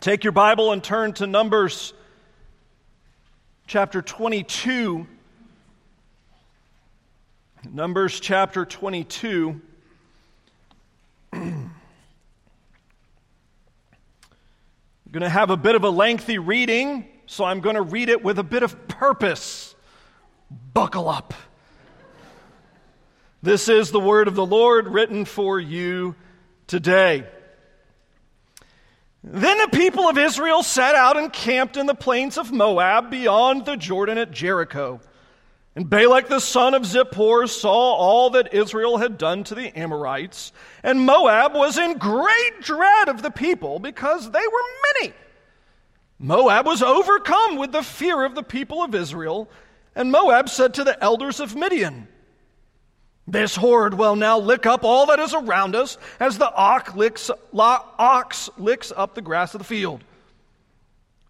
Take your Bible and turn to Numbers chapter 22. Numbers chapter 22. I'm going to have a bit of a lengthy reading, so I'm going to read it with a bit of purpose. Buckle up. This is the word of the Lord written for you today. Then the people of Israel set out and camped in the plains of Moab beyond the Jordan at Jericho. And Balak the son of Zippor saw all that Israel had done to the Amorites, and Moab was in great dread of the people because they were many. Moab was overcome with the fear of the people of Israel, and Moab said to the elders of Midian, this horde will now lick up all that is around us as the ox licks, ox licks up the grass of the field.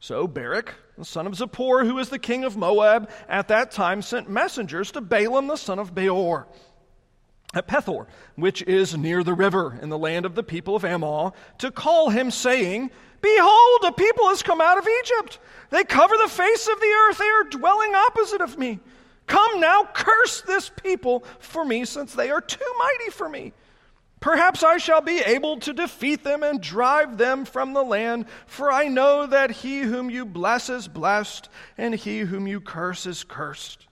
So Barak, the son of Zippor, who is the king of Moab, at that time sent messengers to Balaam, the son of Beor, at Pethor, which is near the river in the land of the people of Ammon, to call him, saying, Behold, a people has come out of Egypt. They cover the face of the earth. They are dwelling opposite of me. Come now, curse this people for me, since they are too mighty for me. Perhaps I shall be able to defeat them and drive them from the land, for I know that he whom you bless is blessed, and he whom you curse is cursed.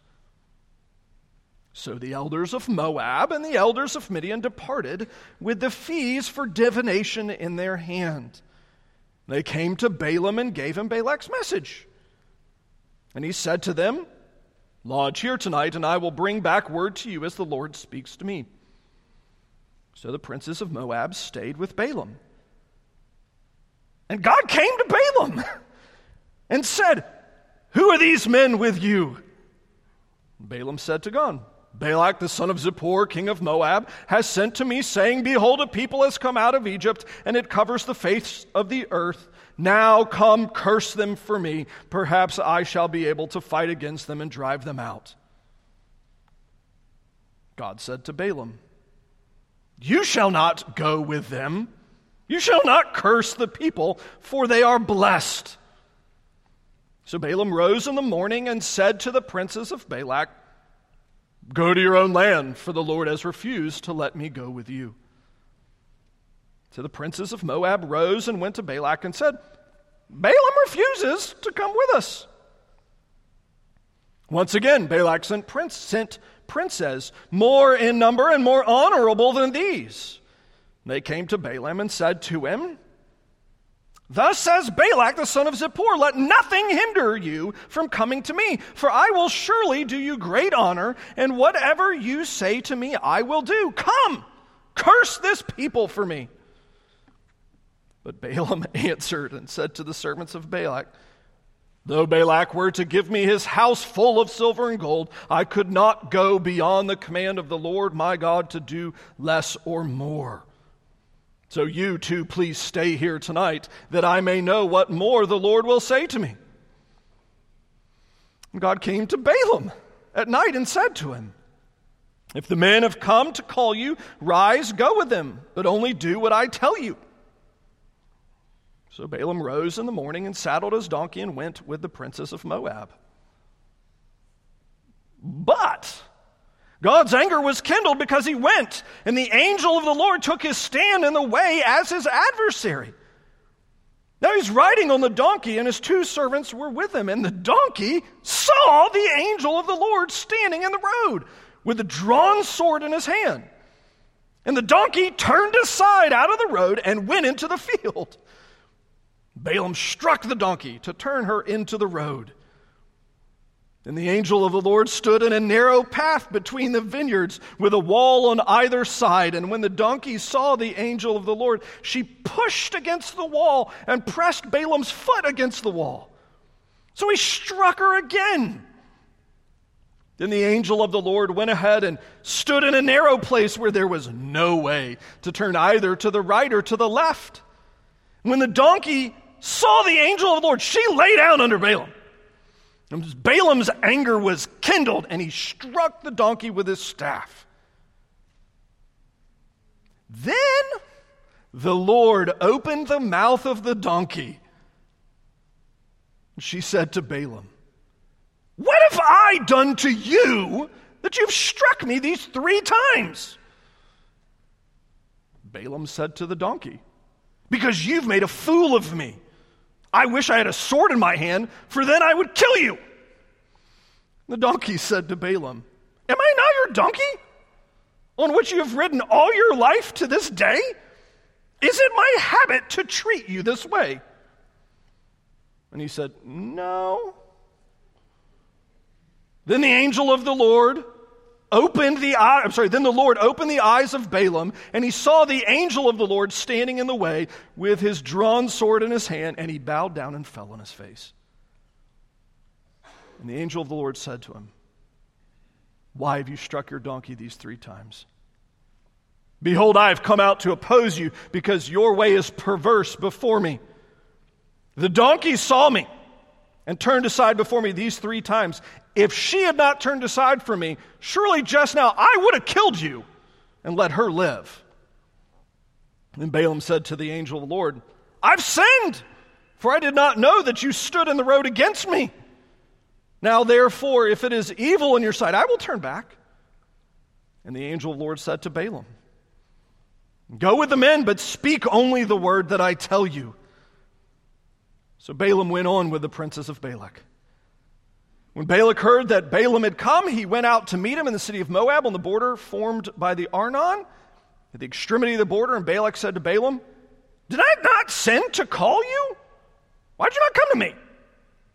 So the elders of Moab and the elders of Midian departed with the fees for divination in their hand. They came to Balaam and gave him Balak's message. And he said to them, Lodge here tonight, and I will bring back word to you as the Lord speaks to me. So the princes of Moab stayed with Balaam. And God came to Balaam and said, Who are these men with you? Balaam said to God, Balak, the son of Zippor, king of Moab, has sent to me, saying, Behold, a people has come out of Egypt, and it covers the face of the earth. Now come, curse them for me. Perhaps I shall be able to fight against them and drive them out. God said to Balaam, You shall not go with them. You shall not curse the people, for they are blessed. So Balaam rose in the morning and said to the princes of Balak, Go to your own land, for the Lord has refused to let me go with you. So the princes of Moab rose and went to Balak and said, Balaam refuses to come with us. Once again, Balak sent, prince, sent princes, more in number and more honorable than these. They came to Balaam and said to him, Thus says Balak the son of Zippor, let nothing hinder you from coming to me, for I will surely do you great honor, and whatever you say to me, I will do. Come, curse this people for me. But Balaam answered and said to the servants of Balak, Though Balak were to give me his house full of silver and gold, I could not go beyond the command of the Lord my God to do less or more. So you too, please stay here tonight, that I may know what more the Lord will say to me. God came to Balaam at night and said to him, If the men have come to call you, rise, go with them, but only do what I tell you. So Balaam rose in the morning and saddled his donkey and went with the princess of Moab. But God's anger was kindled because he went, and the angel of the Lord took his stand in the way as his adversary. Now he's riding on the donkey, and his two servants were with him. And the donkey saw the angel of the Lord standing in the road with a drawn sword in his hand. And the donkey turned aside out of the road and went into the field. Balaam struck the donkey to turn her into the road. And the angel of the Lord stood in a narrow path between the vineyards with a wall on either side. And when the donkey saw the angel of the Lord, she pushed against the wall and pressed Balaam's foot against the wall. So he struck her again. Then the angel of the Lord went ahead and stood in a narrow place where there was no way to turn either to the right or to the left. When the donkey saw the angel of the Lord, she lay down under Balaam. And Balaam's anger was kindled, and he struck the donkey with his staff. Then the Lord opened the mouth of the donkey, She said to Balaam, What have I done to you that you've struck me these three times? Balaam said to the donkey, Because you've made a fool of me. I wish I had a sword in my hand, for then I would kill you. The donkey said to Balaam, Am I not your donkey, on which you have ridden all your life to this day? Is it my habit to treat you this way? And he said, No. Then the angel of the Lord opened the eye, I'm sorry, then the Lord opened the eyes of Balaam, and he saw the angel of the Lord standing in the way with his drawn sword in his hand, and he bowed down and fell on his face. And the angel of the Lord said to him, Why have you struck your donkey these three times? Behold, I have come out to oppose you because your way is perverse before me. The donkey saw me and turned aside before me these three times. If she had not turned aside from me, surely just now I would have killed you and let her live. Then Balaam said to the angel of the Lord, I've sinned, for I did not know that you stood in the road against me. Now, therefore, if it is evil in your sight, I will turn back. And the angel of the Lord said to Balaam, Go with the men, but speak only the word that I tell you. So Balaam went on with the princes of Balak. When Balak heard that Balaam had come, he went out to meet him in the city of Moab on the border formed by the Arnon, at the extremity of the border. And Balak said to Balaam, Did I not send to call you? Why did you not come to me?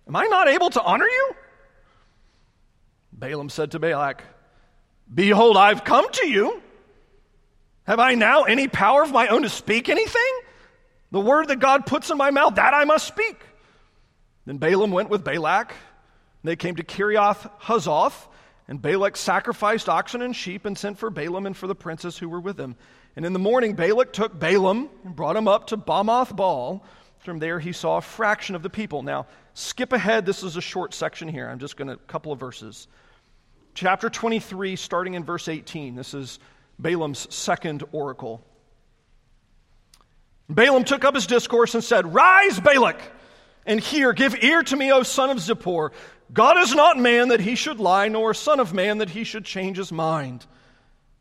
Am I not able to honor you? Balaam said to Balak, Behold, I've come to you. Have I now any power of my own to speak anything? The word that God puts in my mouth, that I must speak. Then Balaam went with Balak. They came to Kiriath Huzoth, and Balak sacrificed oxen and sheep and sent for Balaam and for the princes who were with him. And in the morning, Balak took Balaam and brought him up to Bamoth Baal. From there, he saw a fraction of the people. Now, skip ahead. This is a short section here. I'm just going to, a couple of verses. Chapter 23, starting in verse 18. This is Balaam's second oracle. Balaam took up his discourse and said, Rise, Balak, and hear, give ear to me, O son of Zippor. God is not man that he should lie, nor son of man that he should change his mind.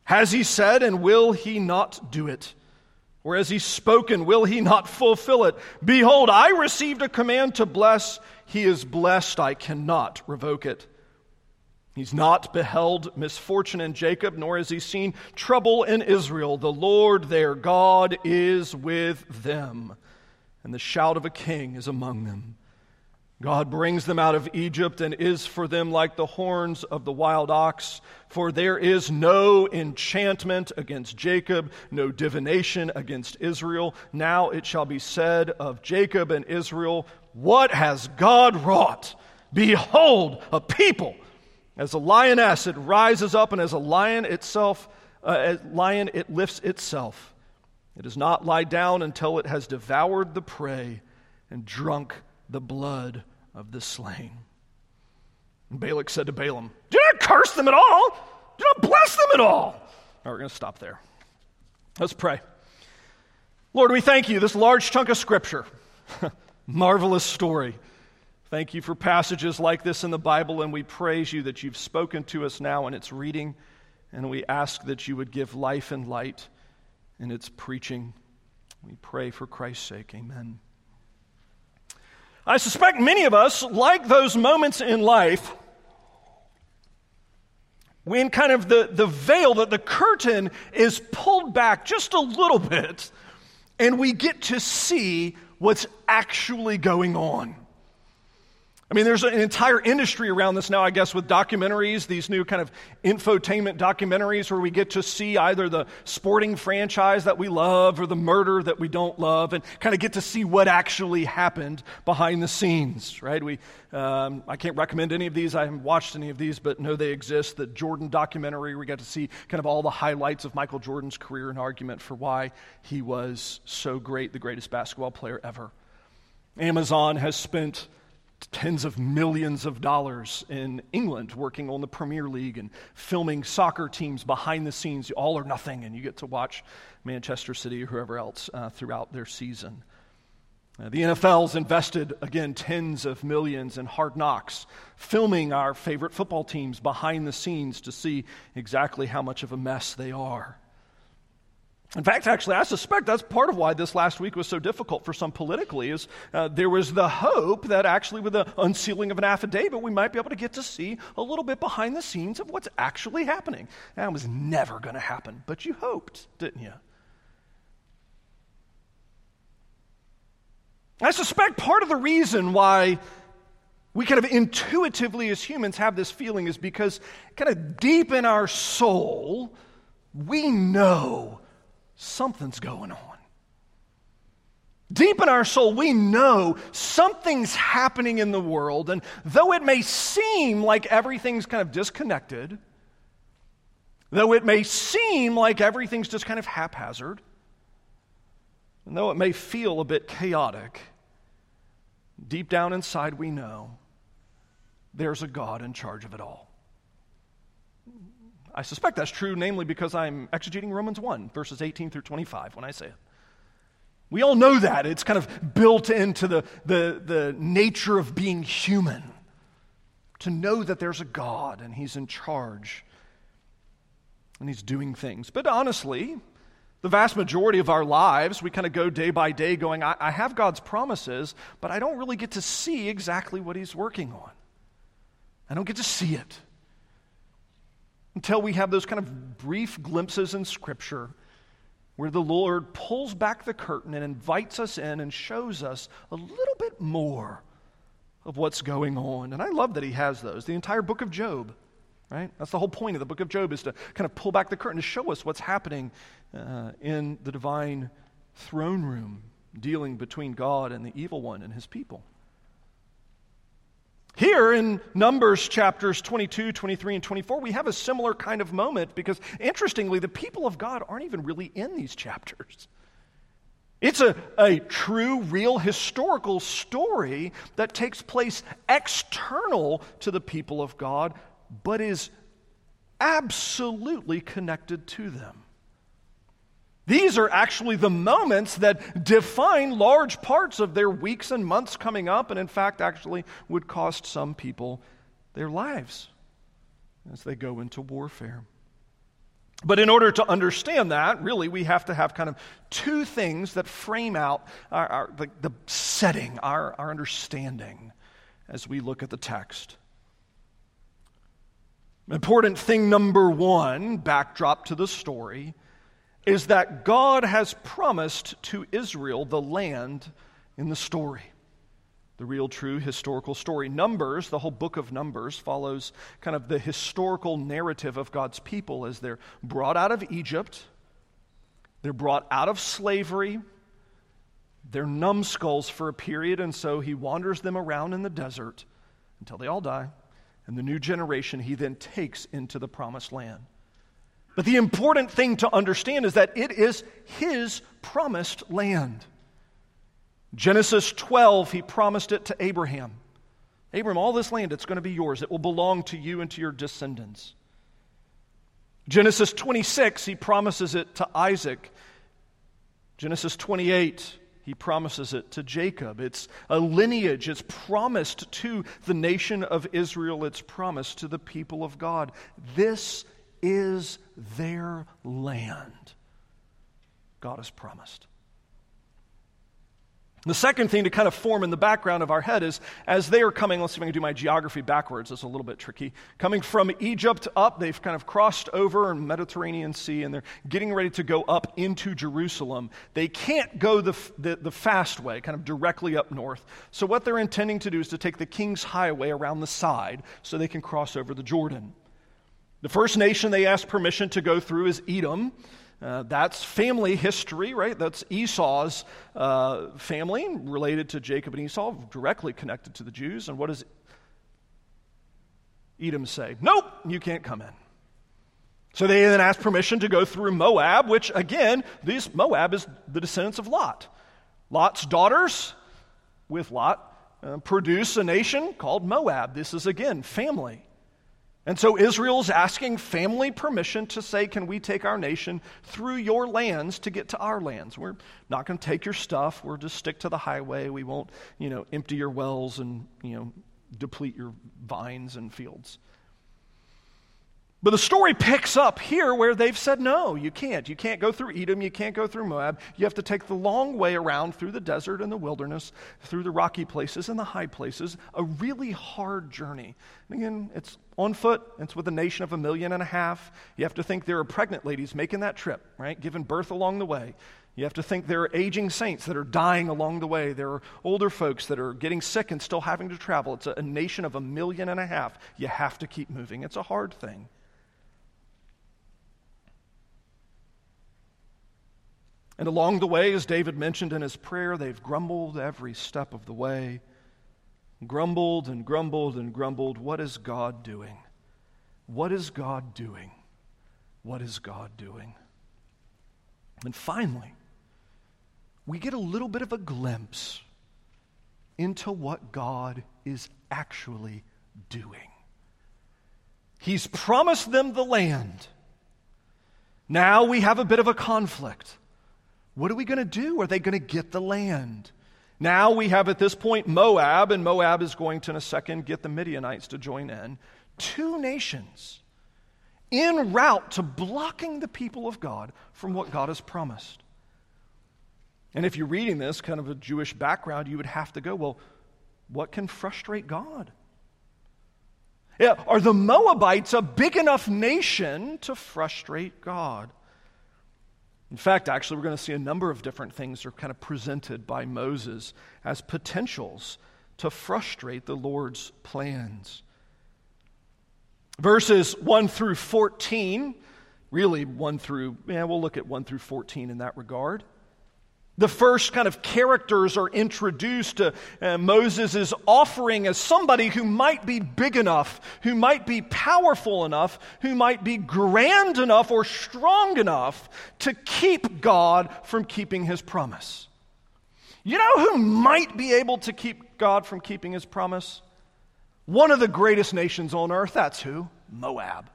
Has he said, and will he not do it? Or has he spoken, will he not fulfill it? Behold, I received a command to bless. He is blessed. I cannot revoke it. He's not beheld misfortune in Jacob, nor has he seen trouble in Israel. The Lord their God is with them, and the shout of a king is among them. God brings them out of Egypt and is for them like the horns of the wild ox. For there is no enchantment against Jacob, no divination against Israel. Now it shall be said of Jacob and Israel, What has God wrought? Behold, a people as a lioness, it rises up, and as a lion itself, uh, lion, it lifts itself. It does not lie down until it has devoured the prey and drunk the blood of the slain. And Balak said to Balaam, Do not curse them at all. Do not bless them at all. Right, we're going to stop there. Let's pray. Lord, we thank you, this large chunk of scripture. Marvelous story. Thank you for passages like this in the Bible, and we praise you that you've spoken to us now in its reading, and we ask that you would give life and light in its preaching. We pray for Christ's sake. Amen. I suspect many of us, like those moments in life, when kind of the, the veil, that the curtain is pulled back just a little bit, and we get to see what's actually going on. I mean, there's an entire industry around this now, I guess, with documentaries, these new kind of infotainment documentaries where we get to see either the sporting franchise that we love or the murder that we don't love and kind of get to see what actually happened behind the scenes, right? We, um, I can't recommend any of these. I haven't watched any of these, but know they exist. The Jordan documentary, we got to see kind of all the highlights of Michael Jordan's career and argument for why he was so great, the greatest basketball player ever. Amazon has spent tens of millions of dollars in England working on the Premier League and filming soccer teams behind the scenes, all or nothing, and you get to watch Manchester City or whoever else uh, throughout their season. Uh, the NFL's invested, again, tens of millions in hard knocks, filming our favorite football teams behind the scenes to see exactly how much of a mess they are. In fact, actually, I suspect that's part of why this last week was so difficult for some politically. Is uh, there was the hope that actually, with the unsealing of an affidavit, we might be able to get to see a little bit behind the scenes of what's actually happening. That was never going to happen, but you hoped, didn't you? I suspect part of the reason why we kind of intuitively as humans have this feeling is because kind of deep in our soul, we know something's going on. Deep in our soul, we know something's happening in the world, and though it may seem like everything's kind of disconnected, though it may seem like everything's just kind of haphazard, and though it may feel a bit chaotic, deep down inside we know there's a God in charge of it all. I suspect that's true, namely because I'm exegeting Romans 1, verses 18 through 25 when I say it. We all know that. It's kind of built into the, the, the nature of being human to know that there's a God and He's in charge and He's doing things. But honestly, the vast majority of our lives, we kind of go day by day going, I, I have God's promises, but I don't really get to see exactly what He's working on. I don't get to see it until we have those kind of brief glimpses in Scripture where the Lord pulls back the curtain and invites us in and shows us a little bit more of what's going on. And I love that He has those. The entire book of Job, right? That's the whole point of the book of Job is to kind of pull back the curtain to show us what's happening uh, in the divine throne room, dealing between God and the evil one and His people. Here in Numbers chapters 22, 23, and 24, we have a similar kind of moment because, interestingly, the people of God aren't even really in these chapters. It's a, a true, real, historical story that takes place external to the people of God, but is absolutely connected to them. These are actually the moments that define large parts of their weeks and months coming up, and in fact, actually would cost some people their lives as they go into warfare. But in order to understand that, really, we have to have kind of two things that frame out our, our, the, the setting, our, our understanding as we look at the text. Important thing number one, backdrop to the story, is that God has promised to Israel the land in the story. The real, true historical story. Numbers, the whole book of Numbers, follows kind of the historical narrative of God's people as they're brought out of Egypt, they're brought out of slavery, they're numbskulls for a period, and so he wanders them around in the desert until they all die. And the new generation he then takes into the promised land. But the important thing to understand is that it is his promised land. Genesis 12, he promised it to Abraham. Abraham, all this land, it's going to be yours. It will belong to you and to your descendants. Genesis 26, he promises it to Isaac. Genesis 28, he promises it to Jacob. It's a lineage. It's promised to the nation of Israel. It's promised to the people of God. This is their land. God has promised. The second thing to kind of form in the background of our head is as they are coming, let's see if I can do my geography backwards. It's a little bit tricky. Coming from Egypt up, they've kind of crossed over in Mediterranean Sea and they're getting ready to go up into Jerusalem. They can't go the, the, the fast way, kind of directly up north. So, what they're intending to do is to take the King's Highway around the side so they can cross over the Jordan. The first nation they ask permission to go through is Edom. Uh, that's family history, right? That's Esau's uh, family, related to Jacob and Esau, directly connected to the Jews. And what does Edom say? Nope, you can't come in. So they then ask permission to go through Moab, which again, this Moab is the descendants of Lot. Lot's daughters, with Lot, uh, produce a nation called Moab. This is again family. And so Israel's asking family permission to say, Can we take our nation through your lands to get to our lands? We're not going to take your stuff. We'll just stick to the highway. We won't, you know, empty your wells and, you know, deplete your vines and fields. But the story picks up here where they've said, no, you can't. You can't go through Edom. You can't go through Moab. You have to take the long way around through the desert and the wilderness, through the rocky places and the high places. A really hard journey. And again, it's on foot. It's with a nation of a million and a half. You have to think there are pregnant ladies making that trip, right? Giving birth along the way. You have to think there are aging saints that are dying along the way. There are older folks that are getting sick and still having to travel. It's a, a nation of a million and a half. You have to keep moving. It's a hard thing. And along the way, as David mentioned in his prayer, they've grumbled every step of the way. Grumbled and grumbled and grumbled. What is God doing? What is God doing? What is God doing? And finally, we get a little bit of a glimpse into what God is actually doing. He's promised them the land. Now we have a bit of a conflict. What are we going to do? Are they going to get the land? Now we have at this point Moab, and Moab is going to, in a second, get the Midianites to join in. Two nations en route to blocking the people of God from what God has promised. And if you're reading this, kind of a Jewish background, you would have to go, well, what can frustrate God? Yeah, are the Moabites a big enough nation to frustrate God? In fact, actually, we're going to see a number of different things are kind of presented by Moses as potentials to frustrate the Lord's plans. Verses 1 through 14, really 1 through, yeah, we'll look at 1 through 14 in that regard. The first kind of characters are introduced to uh, Moses' offering as somebody who might be big enough, who might be powerful enough, who might be grand enough or strong enough to keep God from keeping his promise. You know who might be able to keep God from keeping his promise? One of the greatest nations on earth. That's who? Moab.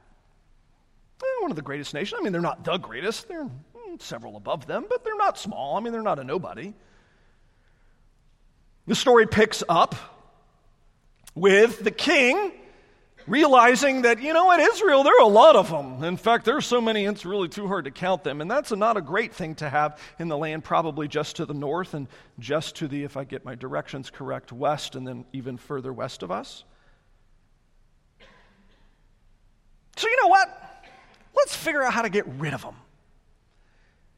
Eh, one of the greatest nations. I mean, they're not the greatest, they're several above them, but they're not small. I mean, they're not a nobody. The story picks up with the king realizing that, you know what, Israel, there are a lot of them. In fact, there's so many, it's really too hard to count them. And that's not a great thing to have in the land, probably just to the north and just to the, if I get my directions correct, west and then even further west of us. So, you know what? Let's figure out how to get rid of them.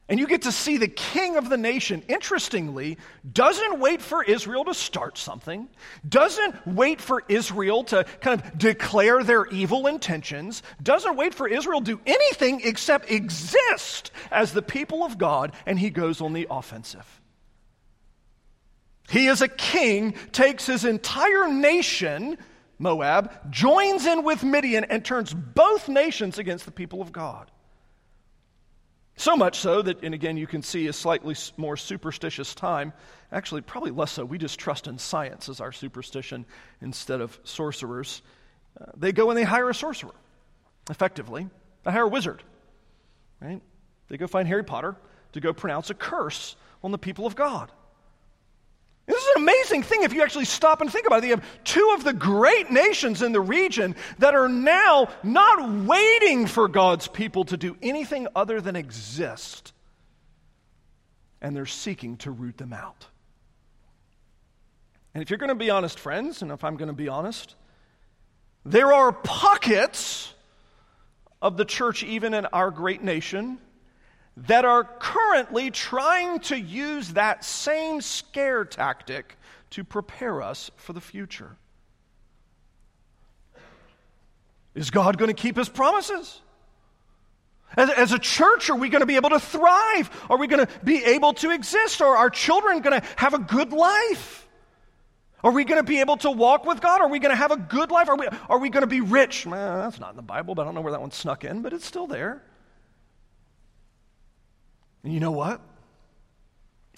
And you get to see the king of the nation, interestingly, doesn't wait for Israel to start something, doesn't wait for Israel to kind of declare their evil intentions, doesn't wait for Israel to do anything except exist as the people of God, and he goes on the offensive. He, as a king, takes his entire nation, Moab, joins in with Midian, and turns both nations against the people of God. So much so that, and again, you can see a slightly more superstitious time. Actually, probably less so. We just trust in science as our superstition instead of sorcerers. Uh, they go and they hire a sorcerer, effectively. They hire a wizard, right? They go find Harry Potter to go pronounce a curse on the people of God. An amazing thing if you actually stop and think about it. You have two of the great nations in the region that are now not waiting for God's people to do anything other than exist. And they're seeking to root them out. And if you're going to be honest, friends, and if I'm going to be honest, there are pockets of the church, even in our great nation, that are currently trying to use that same scare tactic to prepare us for the future. Is God going to keep his promises? As, a church, are we going to be able to thrive? Are we going to be able to exist? Are our children going to have a good life? Are we going to be able to walk with God? Are we going to have a good life? Are we, are we going to be rich? That's not in the Bible, but I don't know where that one snuck in, but it's still there. And you know what?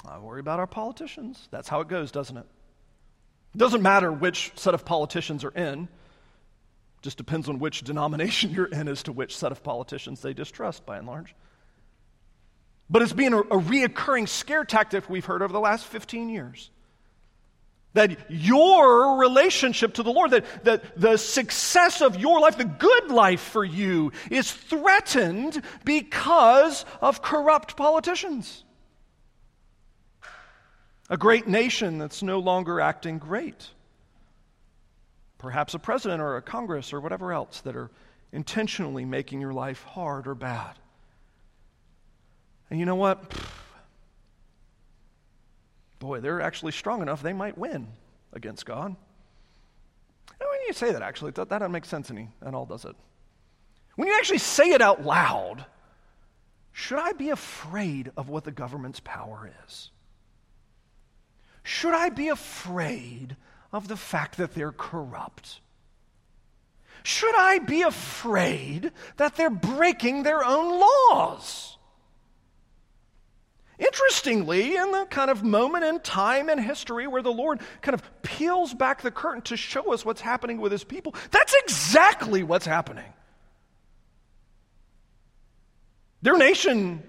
I worry about our politicians. That's how it goes, doesn't it? It doesn't matter which set of politicians are in. Just depends on which denomination you're in as to which set of politicians they distrust, by and large. But it's been a, a reoccurring scare tactic we've heard over the last 15 years. That your relationship to the Lord, that, that the success of your life, the good life for you, is threatened because of corrupt politicians. A great nation that's no longer acting great. Perhaps a president or a Congress or whatever else that are intentionally making your life hard or bad. And you know what? Boy, they're actually strong enough, they might win against God. And when you say that, actually, that, that doesn't make sense any at all, does it? When you actually say it out loud, should I be afraid of what the government's power is? Should I be afraid of the fact that they're corrupt? Should I be afraid that they're breaking their own laws? Interestingly, in the kind of moment in time and history where the Lord kind of peels back the curtain to show us what's happening with his people, that's exactly what's happening. Their nation,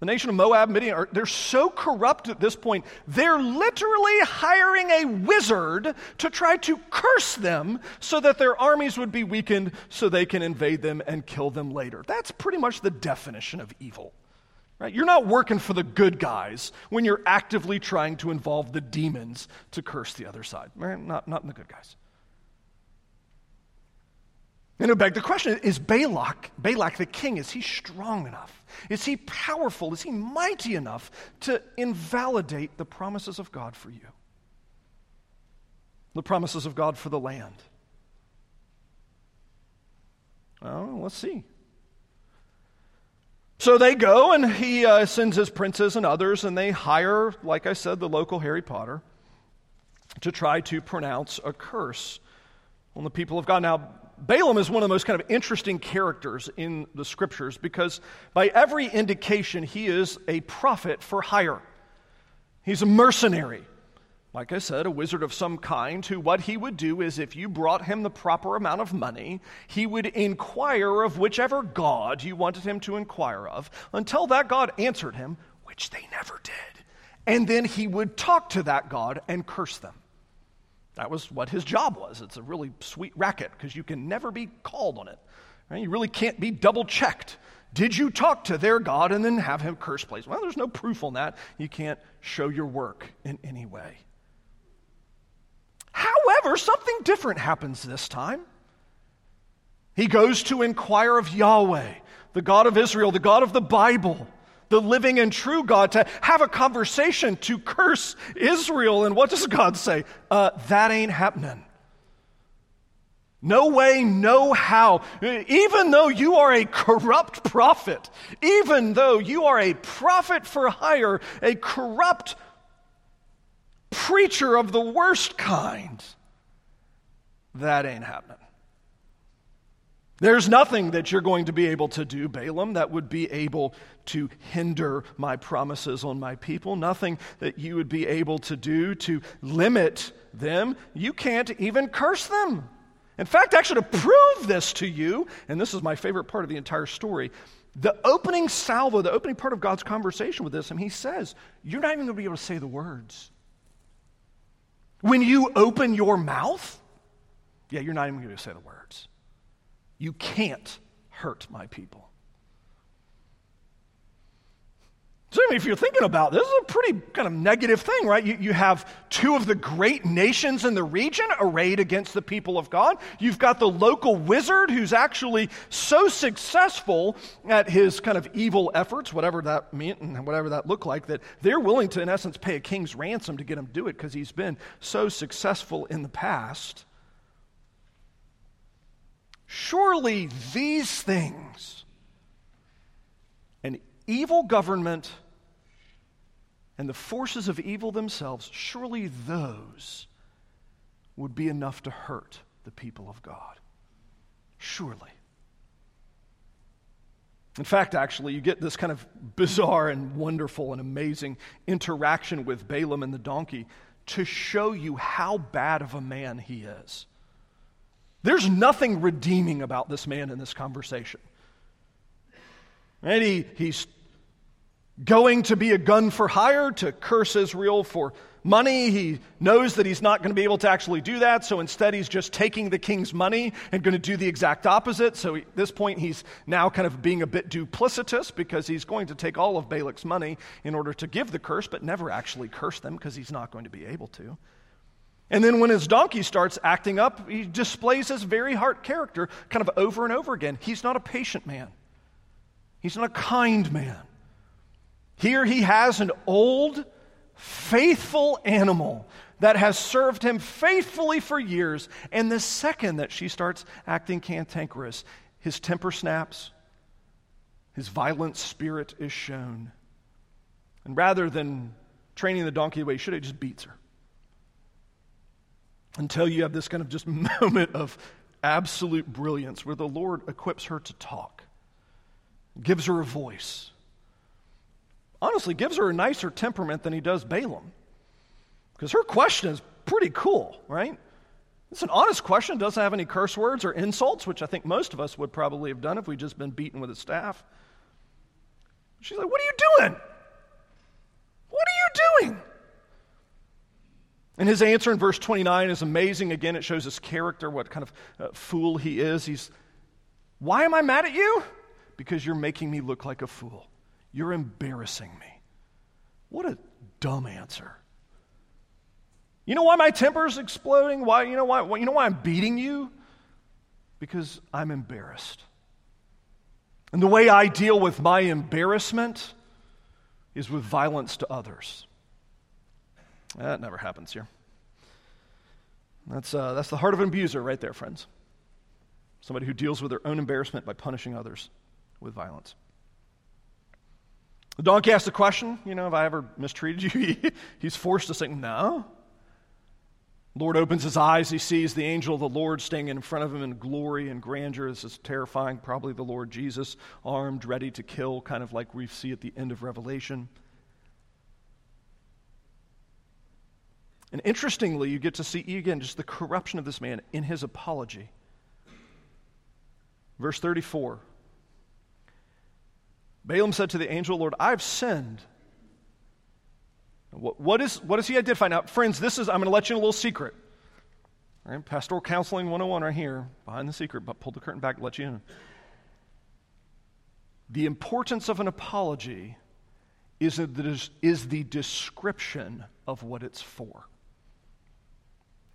the nation of Moab, Midian, are, they're so corrupt at this point, they're literally hiring a wizard to try to curse them so that their armies would be weakened so they can invade them and kill them later. That's pretty much the definition of evil. Right? You're not working for the good guys when you're actively trying to involve the demons to curse the other side. Right? Not, not in the good guys. And it begs the question is Balak, Balak the king, is he strong enough? Is he powerful? Is he mighty enough to invalidate the promises of God for you? The promises of God for the land? Well, let's see. So they go, and he uh, sends his princes and others, and they hire, like I said, the local Harry Potter to try to pronounce a curse on the people of God. Now, Balaam is one of the most kind of interesting characters in the scriptures because, by every indication, he is a prophet for hire. He's a mercenary like I said, a wizard of some kind who what he would do is if you brought him the proper amount of money, he would inquire of whichever God you wanted him to inquire of until that God answered him, which they never did. And then he would talk to that God and curse them. That was what his job was. It's a really sweet racket because you can never be called on it. Right? You really can't be double checked. Did you talk to their God and then have him curse place? Well, there's no proof on that. You can't show your work in any way. However, something different happens this time. He goes to inquire of Yahweh, the God of Israel, the God of the Bible, the living and true God, to have a conversation, to curse Israel. And what does God say? Uh, that ain't happening. No way, no how. Even though you are a corrupt prophet, even though you are a prophet for hire, a corrupt preacher of the worst kind. That ain't happening. There's nothing that you're going to be able to do, Balaam, that would be able to hinder my promises on my people. Nothing that you would be able to do to limit them. You can't even curse them. In fact, actually, to prove this to you, and this is my favorite part of the entire story, the opening salvo, the opening part of God's conversation with this, and he says, You're not even going to be able to say the words. When you open your mouth, yeah, you're not even going to say the words. You can't hurt my people. So, if you're thinking about this, this is a pretty kind of negative thing, right? You, you have two of the great nations in the region arrayed against the people of God. You've got the local wizard who's actually so successful at his kind of evil efforts, whatever that meant and whatever that looked like, that they're willing to, in essence, pay a king's ransom to get him to do it because he's been so successful in the past. Surely these things, an evil government, and the forces of evil themselves, surely those would be enough to hurt the people of God. Surely. In fact, actually, you get this kind of bizarre and wonderful and amazing interaction with Balaam and the donkey to show you how bad of a man he is. There's nothing redeeming about this man in this conversation. And he, he's going to be a gun for hire to curse Israel for money. He knows that he's not going to be able to actually do that, so instead he's just taking the king's money and going to do the exact opposite. So at this point, he's now kind of being a bit duplicitous because he's going to take all of Balak's money in order to give the curse, but never actually curse them because he's not going to be able to. And then when his donkey starts acting up, he displays his very heart character kind of over and over again. He's not a patient man, he's not a kind man. Here he has an old, faithful animal that has served him faithfully for years. And the second that she starts acting cantankerous, his temper snaps, his violent spirit is shown. And rather than training the donkey the way he should, he just beats her until you have this kind of just moment of absolute brilliance where the Lord equips her to talk, gives her a voice. Honestly, gives her a nicer temperament than he does Balaam. Because her question is pretty cool, right? It's an honest question, doesn't have any curse words or insults, which I think most of us would probably have done if we'd just been beaten with a staff. She's like, What are you doing? What are you doing? And his answer in verse 29 is amazing. Again, it shows his character, what kind of uh, fool he is. He's, Why am I mad at you? Because you're making me look like a fool. You're embarrassing me. What a dumb answer. You know why my temper is exploding? Why, you, know why, you know why I'm beating you? Because I'm embarrassed. And the way I deal with my embarrassment is with violence to others. That never happens here. That's, uh, that's the heart of an abuser right there, friends. Somebody who deals with their own embarrassment by punishing others with violence. The donkey asks the question, you know, have I ever mistreated you? He's forced to say, no. Lord opens his eyes. He sees the angel of the Lord standing in front of him in glory and grandeur. This is terrifying. Probably the Lord Jesus, armed, ready to kill, kind of like we see at the end of Revelation. And interestingly, you get to see again just the corruption of this man in his apology. Verse 34 Balaam said to the angel, Lord, I've sinned. What, what, is, what does he identify? Now, friends, this is, I'm going to let you in a little secret. All right, Pastoral Counseling 101 right here, behind the secret, but pull the curtain back, let you in. The importance of an apology is, is the description of what it's for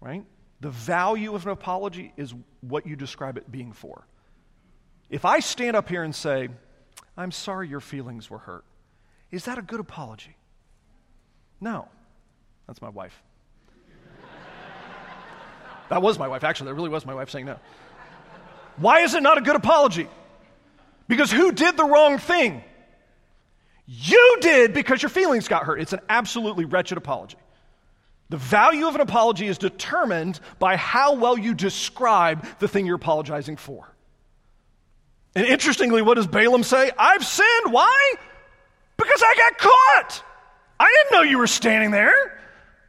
right? The value of an apology is what you describe it being for. If I stand up here and say, I'm sorry your feelings were hurt, is that a good apology? No. That's my wife. that was my wife, actually. That really was my wife saying no. Why is it not a good apology? Because who did the wrong thing? You did because your feelings got hurt. It's an absolutely wretched apology. The value of an apology is determined by how well you describe the thing you're apologizing for. And interestingly, what does Balaam say? I've sinned. Why? Because I got caught. I didn't know you were standing there.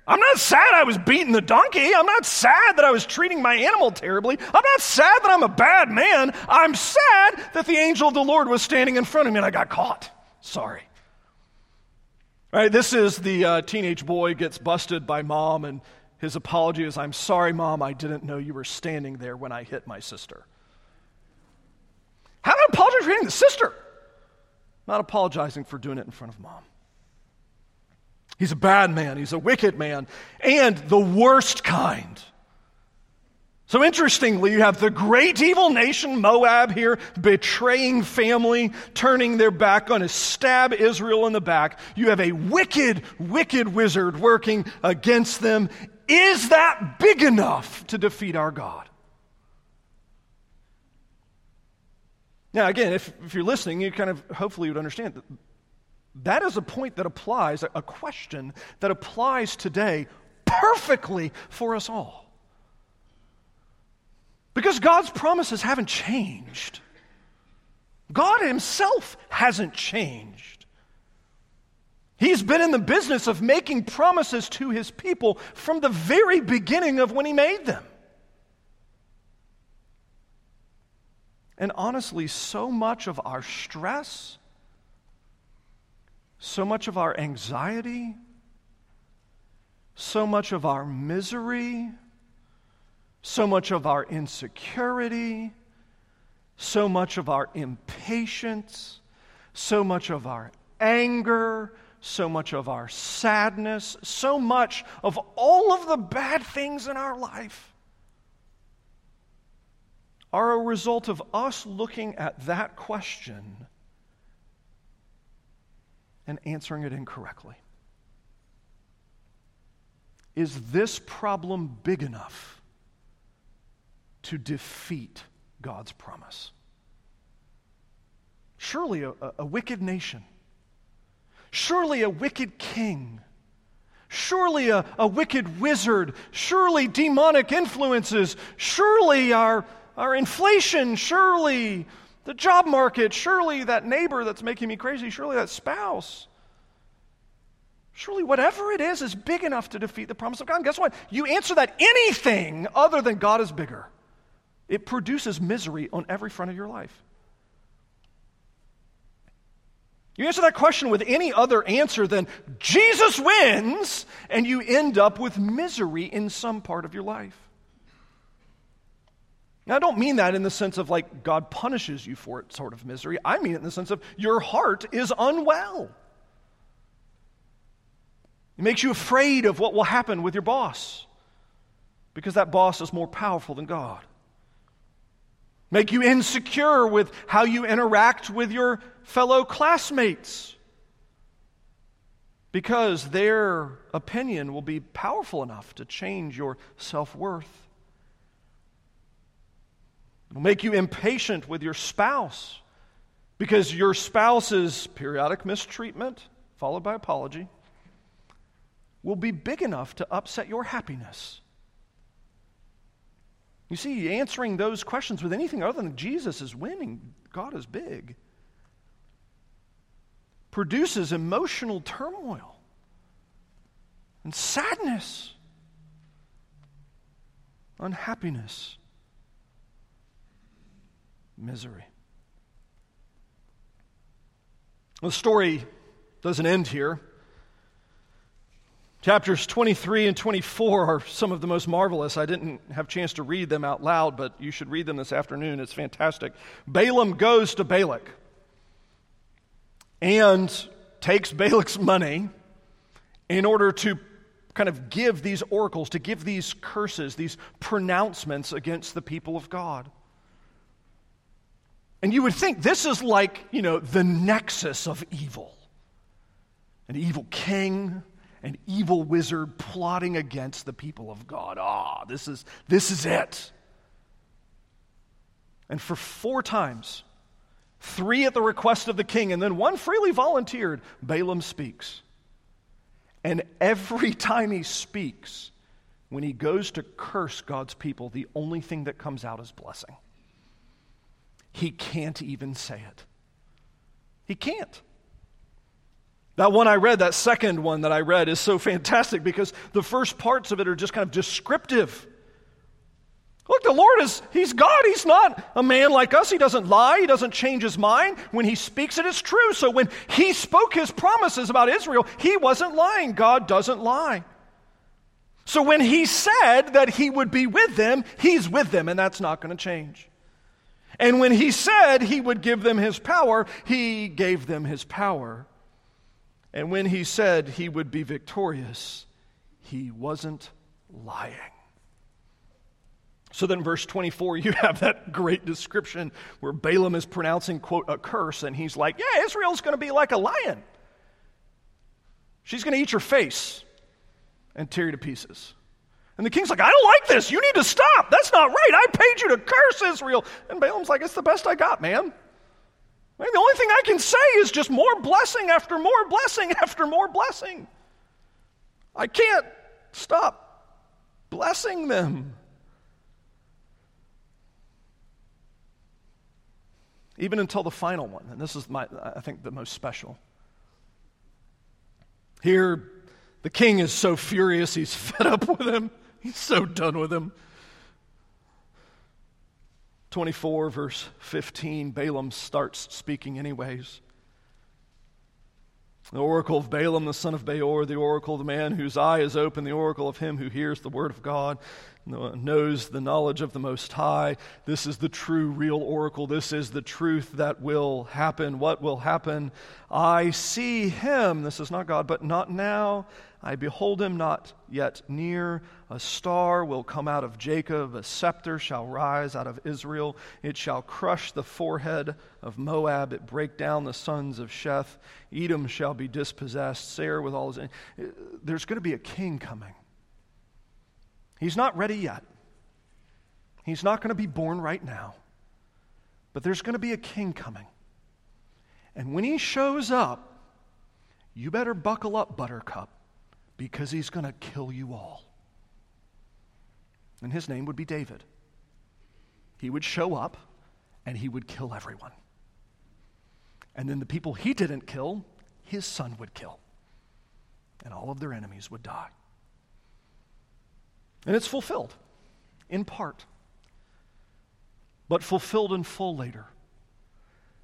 I'm not sad I was beating the donkey. I'm not sad that I was treating my animal terribly. I'm not sad that I'm a bad man. I'm sad that the angel of the Lord was standing in front of me and I got caught. Sorry. Right, this is the uh, teenage boy gets busted by mom, and his apology is, I'm sorry, mom, I didn't know you were standing there when I hit my sister. How do I apologize for hitting the sister? Not apologizing for doing it in front of mom. He's a bad man, he's a wicked man, and the worst kind. So interestingly, you have the great evil nation, Moab, here, betraying family, turning their back on to stab Israel in the back. You have a wicked, wicked wizard working against them. Is that big enough to defeat our God? Now, again, if, if you're listening, you kind of hopefully would understand that that is a point that applies, a question that applies today perfectly for us all. Because God's promises haven't changed. God Himself hasn't changed. He's been in the business of making promises to His people from the very beginning of when He made them. And honestly, so much of our stress, so much of our anxiety, so much of our misery, so much of our insecurity, so much of our impatience, so much of our anger, so much of our sadness, so much of all of the bad things in our life are a result of us looking at that question and answering it incorrectly. Is this problem big enough to defeat God's promise? Surely a, a, wicked nation, surely a wicked king, surely a, a wicked wizard, surely demonic influences, surely our our inflation, surely the job market, surely that neighbor that's making me crazy, surely that spouse. Surely whatever it is is big enough to defeat the promise of God. And guess what? You answer that anything other than God is bigger. It produces misery on every front of your life. You answer that question with any other answer than Jesus wins, and you end up with misery in some part of your life. Now, I don't mean that in the sense of like God punishes you for it, sort of misery. I mean it in the sense of your heart is unwell. It makes you afraid of what will happen with your boss because that boss is more powerful than God. Make you insecure with how you interact with your fellow classmates because their opinion will be powerful enough to change your self worth. It'll make you impatient with your spouse because your spouse's periodic mistreatment, followed by apology, will be big enough to upset your happiness. You see, answering those questions with anything other than Jesus is winning, God is big, produces emotional turmoil and sadness, unhappiness misery. The story doesn't end here. Chapters 23 and 24 are some of the most marvelous. I didn't have a chance to read them out loud, but you should read them this afternoon. It's fantastic. Balaam goes to Balak and takes Balak's money in order to kind of give these oracles, to give these curses, these pronouncements against the people of God. And you would think this is like, you know, the nexus of evil an evil king, an evil wizard plotting against the people of God. Ah, this is, this is it. And for four times, three at the request of the king, and then one freely volunteered, Balaam speaks. And every time he speaks, when he goes to curse God's people, the only thing that comes out is blessing. He can't even say it. He can't. That one I read, that second one that I read, is so fantastic because the first parts of it are just kind of descriptive. Look, the Lord is, He's God. He's not a man like us. He doesn't lie. He doesn't change His mind. When He speaks it's true. So when He spoke His promises about Israel, He wasn't lying. God doesn't lie. So when He said that He would be with them, He's with them, and that's not going to change. And when he said he would give them his power, he gave them his power. And when he said he would be victorious, he wasn't lying. So then, verse 24, you have that great description where Balaam is pronouncing, quote, a curse, and he's like, Yeah, Israel's going to be like a lion. She's going to eat your face and tear you to pieces. And the king's like, I don't like this. You need to stop. That's not right. I paid you to curse Israel. And Balaam's like, It's the best I got, man. The only thing I can say is just more blessing after more blessing after more blessing. I can't stop blessing them. Even until the final one. And this is, my, I think, the most special. Here, the king is so furious, he's fed up with him. He's so done with him. 24, verse 15, Balaam starts speaking, anyways. The oracle of Balaam, the son of Beor, the oracle of the man whose eye is open, the oracle of him who hears the word of God, knows the knowledge of the Most High. This is the true, real oracle. This is the truth that will happen. What will happen? I see him. This is not God, but not now. I behold him not yet near. A star will come out of Jacob, a scepter shall rise out of Israel. It shall crush the forehead of Moab, it break down the sons of Sheth. Edom shall be dispossessed, Seir with all his. There's going to be a king coming. He's not ready yet. He's not going to be born right now. But there's going to be a king coming. And when he shows up, you better buckle up, Buttercup because he's going to kill you all. And his name would be David. He would show up and he would kill everyone. And then the people he didn't kill, his son would kill. And all of their enemies would die. And it's fulfilled in part, but fulfilled in full later.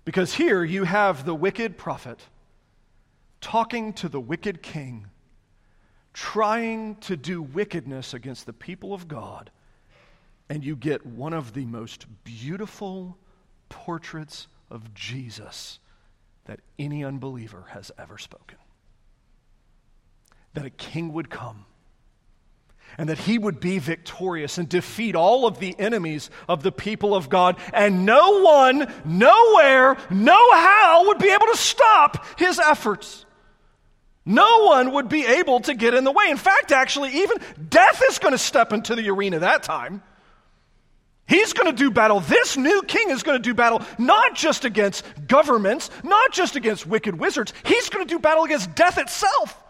Because here you have the wicked prophet talking to the wicked king trying to do wickedness against the people of God, and you get one of the most beautiful portraits of Jesus that any unbeliever has ever spoken. That a king would come and that he would be victorious and defeat all of the enemies of the people of God, and no one, nowhere, no how would be able to stop his efforts. No one would be able to get in the way. In fact, actually, even death is going to step into the arena that time. He's going to do battle. This new king is going to do battle not just against governments, not just against wicked wizards. He's going to do battle against death itself.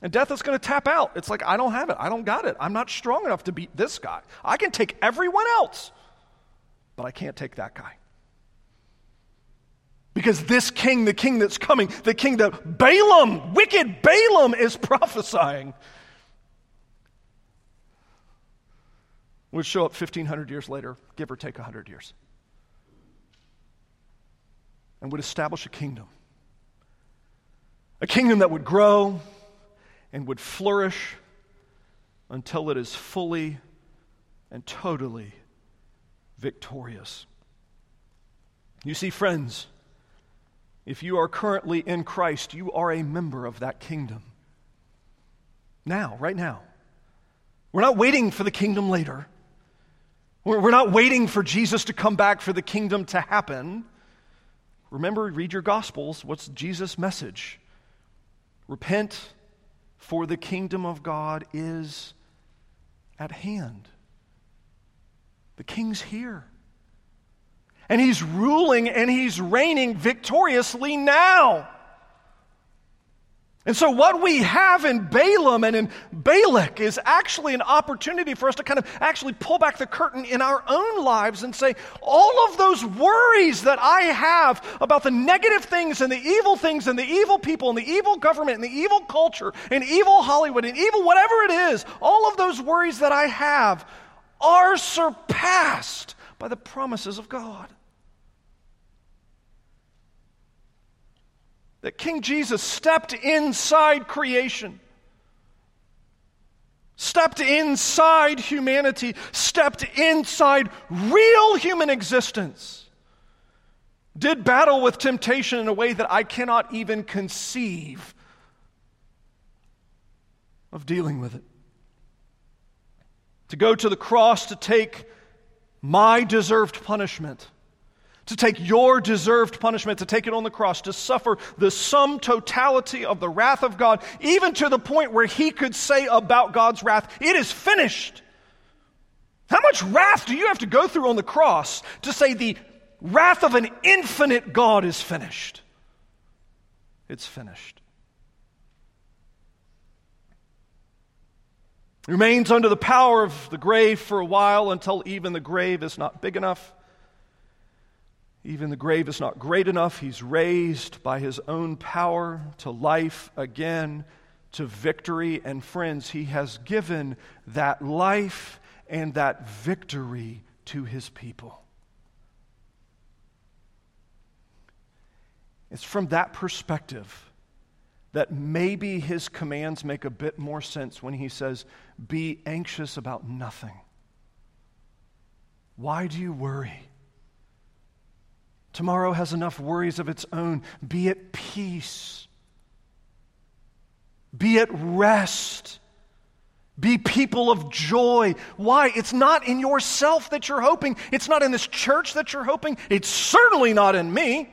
And death is going to tap out. It's like, I don't have it. I don't got it. I'm not strong enough to beat this guy. I can take everyone else, but I can't take that guy. Because this king, the king that's coming, the king that Balaam, wicked Balaam, is prophesying, would show up 1,500 years later, give or take 100 years, and would establish a kingdom. A kingdom that would grow and would flourish until it is fully and totally victorious. You see, friends, if you are currently in Christ, you are a member of that kingdom. Now, right now. We're not waiting for the kingdom later. We're not waiting for Jesus to come back for the kingdom to happen. Remember, read your Gospels. What's Jesus' message? Repent, for the kingdom of God is at hand. The king's here and he's ruling and he's reigning victoriously now. And so, what we have in Balaam and in Balak is actually an opportunity for us to kind of actually pull back the curtain in our own lives and say, all of those worries that I have about the negative things and the evil things and the evil people and the evil government and the evil culture and evil Hollywood and evil whatever it is, all of those worries that I have are surpassed by the promises of God. That King Jesus stepped inside creation, stepped inside humanity, stepped inside real human existence, did battle with temptation in a way that I cannot even conceive of dealing with it. To go to the cross to take my deserved punishment to take your deserved punishment, to take it on the cross, to suffer the sum totality of the wrath of God, even to the point where he could say about God's wrath, It is finished. How much wrath do you have to go through on the cross to say the wrath of an infinite God is finished? It's finished. remains under the power of the grave for a while until even the grave is not big enough even the grave is not great enough. He's raised by his own power to life again, to victory. And friends, he has given that life and that victory to his people. It's from that perspective that maybe his commands make a bit more sense when he says, Be anxious about nothing. Why do you worry? Tomorrow has enough worries of its own. Be at peace. Be at rest. Be people of joy. Why? It's not in yourself that you're hoping. It's not in this church that you're hoping. It's certainly not in me.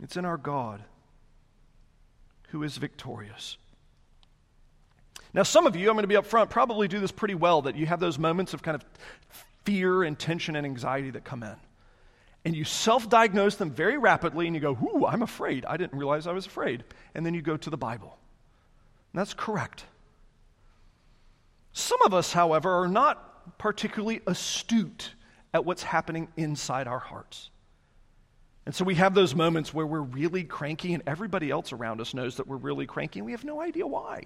It's in our God who is victorious. Now, some of you, I'm going to be up front, probably do this pretty well that you have those moments of kind of fear and tension and anxiety that come in. And you self diagnose them very rapidly and you go, Ooh, I'm afraid. I didn't realize I was afraid. And then you go to the Bible. And that's correct. Some of us, however, are not particularly astute at what's happening inside our hearts. And so we have those moments where we're really cranky, and everybody else around us knows that we're really cranky, and we have no idea why.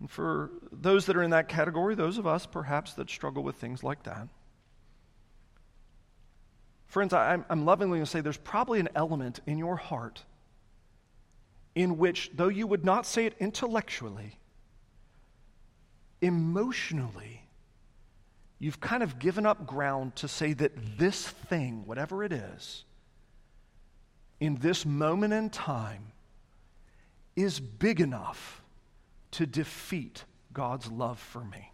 And for those that are in that category, those of us perhaps that struggle with things like that, friends, I'm, I'm lovingly going to say there's probably an element in your heart in which, though you would not say it intellectually, emotionally, you've kind of given up ground to say that this thing, whatever it is, in this moment in time, is big enough to defeat God's love for me.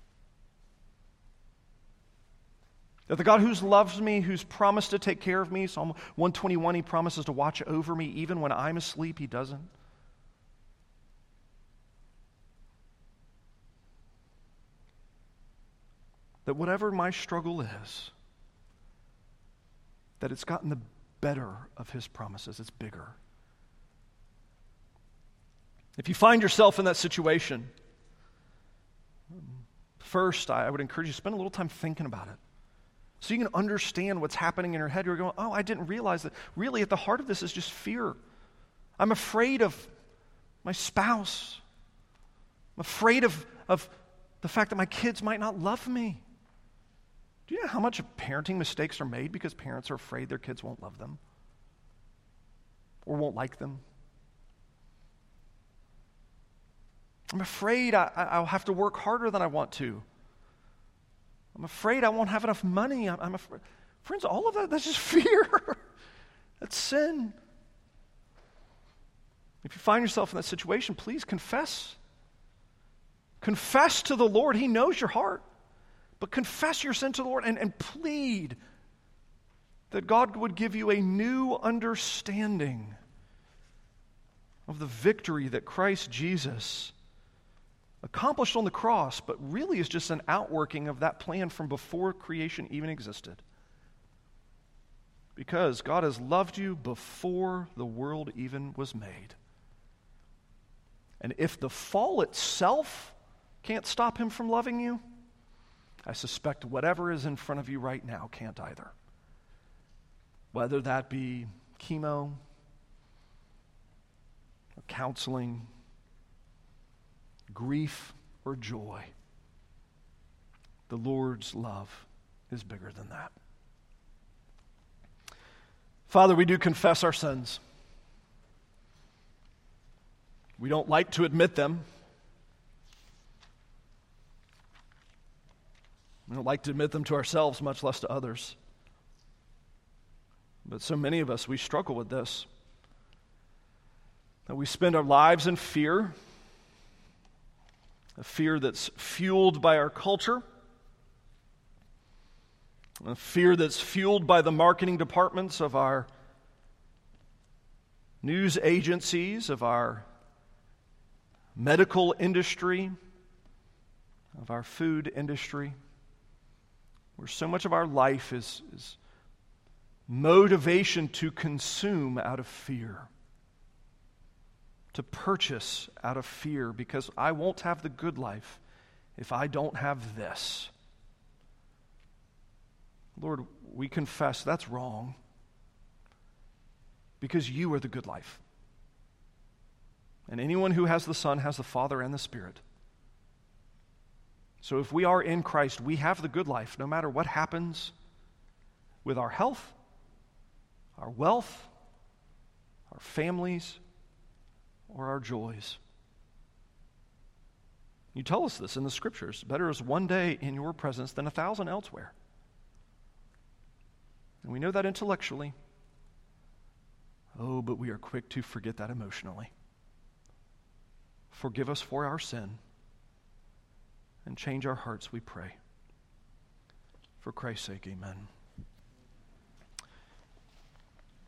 That the God who loves me, who's promised to take care of me, Psalm 121, he promises to watch over me even when I'm asleep, he doesn't. that whatever my struggle is, that it's gotten the better of his promises. It's bigger. If you find yourself in that situation, first, I would encourage you to spend a little time thinking about it. So you can understand what's happening in your head. You're going, oh, I didn't realize that. Really, at the heart of this is just fear. I'm afraid of my spouse. I'm afraid of, of the fact that my kids might not love me. Do you know how much parenting mistakes are made because parents are afraid their kids won't love them or won't like them? I'm afraid I, will have to work harder than I want to. I'm afraid I won't have enough money. I'm, I'm afraid. Friends, all of that, that's just fear. that's sin. If you find yourself in that situation, please confess. Confess to the Lord. He knows your heart. But confess your sin to the Lord and, and plead that God would give you a new understanding of the victory that Christ Jesus accomplished on the cross, but really is just an outworking of that plan from before creation even existed. Because God has loved you before the world even was made. And if the fall itself can't stop him from loving you, I suspect whatever is in front of you right now can't either. Whether that be chemo, or counseling, grief, or joy, the Lord's love is bigger than that. Father, we do confess our sins. We don't like to admit them. We don't like to admit them to ourselves, much less to others. But so many of us, we struggle with this. That we spend our lives in fear, a fear that's fueled by our culture, a fear that's fueled by the marketing departments of our news agencies, of our medical industry, of our food industry where so much of our life is, is motivation to consume out of fear, to purchase out of fear, because I won't have the good life if I don't have this. Lord, we confess that's wrong because you are the good life. And anyone who has the Son has the Father and the Spirit. So if we are in Christ, we have the good life no matter what happens, with our health, our wealth, our families, or our joys. You tell us this in the scriptures. Better is one day in your presence than a thousand elsewhere. And we know that intellectually. Oh, but we are quick to forget that emotionally. Forgive us for our sin and change our hearts, we pray. For Christ's sake, amen.